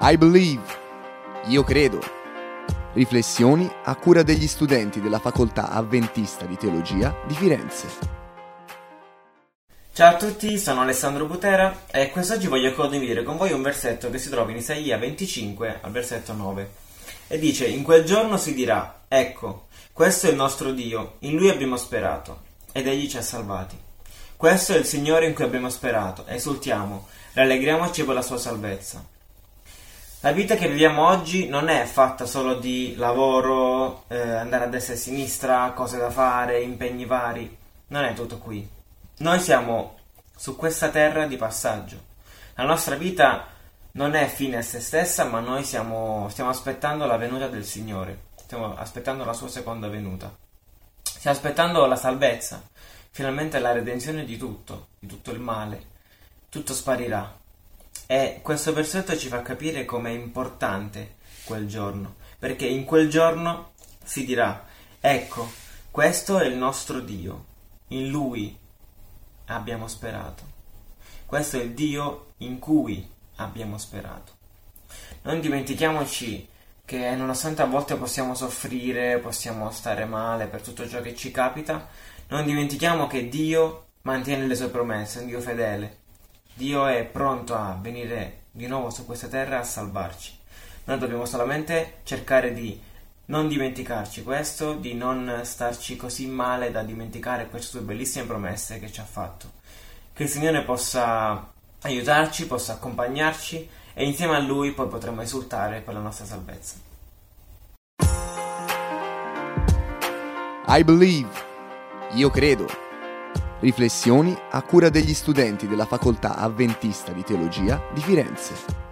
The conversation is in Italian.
I believe. Io credo. Riflessioni a cura degli studenti della Facoltà Avventista di Teologia di Firenze. Ciao a tutti, sono Alessandro Butera e quest'oggi voglio condividere con voi un versetto che si trova in Isaia 25 al versetto 9 e dice in quel giorno si dirà ecco questo è il nostro Dio in lui abbiamo sperato ed egli ci ha salvati questo è il Signore in cui abbiamo sperato esultiamo rallegriamoci per la sua salvezza la vita che viviamo oggi non è fatta solo di lavoro, eh, andare a destra e a sinistra, cose da fare, impegni vari. Non è tutto qui. Noi siamo su questa terra di passaggio. La nostra vita non è fine a se stessa, ma noi siamo, stiamo aspettando la venuta del Signore. Stiamo aspettando la sua seconda venuta. Stiamo aspettando la salvezza, finalmente la redenzione di tutto, di tutto il male. Tutto sparirà e questo versetto ci fa capire com'è importante quel giorno, perché in quel giorno si dirà, ecco, questo è il nostro Dio, in Lui abbiamo sperato. Questo è il Dio in cui abbiamo sperato. Non dimentichiamoci che nonostante a volte possiamo soffrire, possiamo stare male per tutto ciò che ci capita, non dimentichiamo che Dio mantiene le sue promesse, è un Dio fedele Dio è pronto a venire di nuovo su questa terra a salvarci. Noi dobbiamo solamente cercare di non dimenticarci questo, di non starci così male da dimenticare queste sue bellissime promesse che ci ha fatto. Che il Signore possa aiutarci, possa accompagnarci e insieme a Lui poi potremo esultare per la nostra salvezza. I believe. Io credo. Riflessioni a cura degli studenti della Facoltà Avventista di Teologia di Firenze.